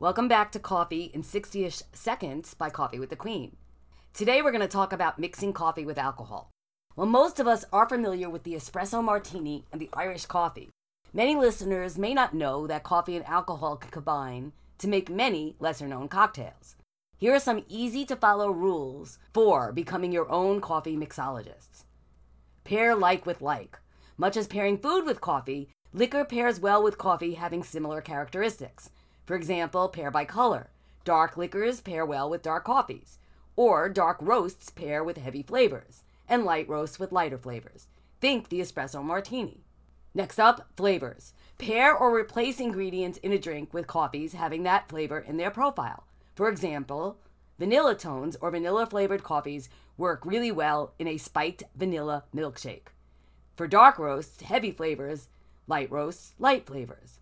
Welcome back to Coffee in 60 ish Seconds by Coffee with the Queen. Today we're going to talk about mixing coffee with alcohol. While most of us are familiar with the espresso martini and the Irish coffee, many listeners may not know that coffee and alcohol can combine to make many lesser known cocktails. Here are some easy to follow rules for becoming your own coffee mixologists. Pair like with like. Much as pairing food with coffee, liquor pairs well with coffee having similar characteristics. For example, pair by color. Dark liquors pair well with dark coffees, or dark roasts pair with heavy flavors, and light roasts with lighter flavors. Think the espresso martini. Next up, flavors. Pair or replace ingredients in a drink with coffees having that flavor in their profile. For example, vanilla tones or vanilla flavored coffees work really well in a spiked vanilla milkshake. For dark roasts, heavy flavors, light roasts, light flavors.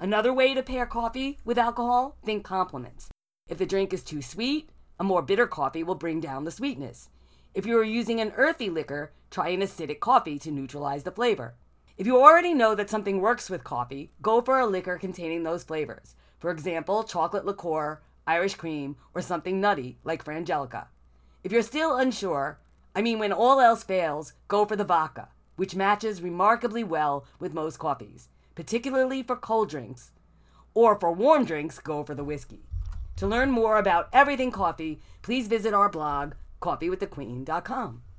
Another way to pair coffee with alcohol, think complements. If the drink is too sweet, a more bitter coffee will bring down the sweetness. If you are using an earthy liquor, try an acidic coffee to neutralize the flavor. If you already know that something works with coffee, go for a liquor containing those flavors. For example, chocolate liqueur, Irish cream, or something nutty like Frangelico. If you're still unsure, I mean, when all else fails, go for the vodka, which matches remarkably well with most coffees particularly for cold drinks. Or for warm drinks, go for the whiskey. To learn more about everything coffee, please visit our blog, coffeewiththequeen.com.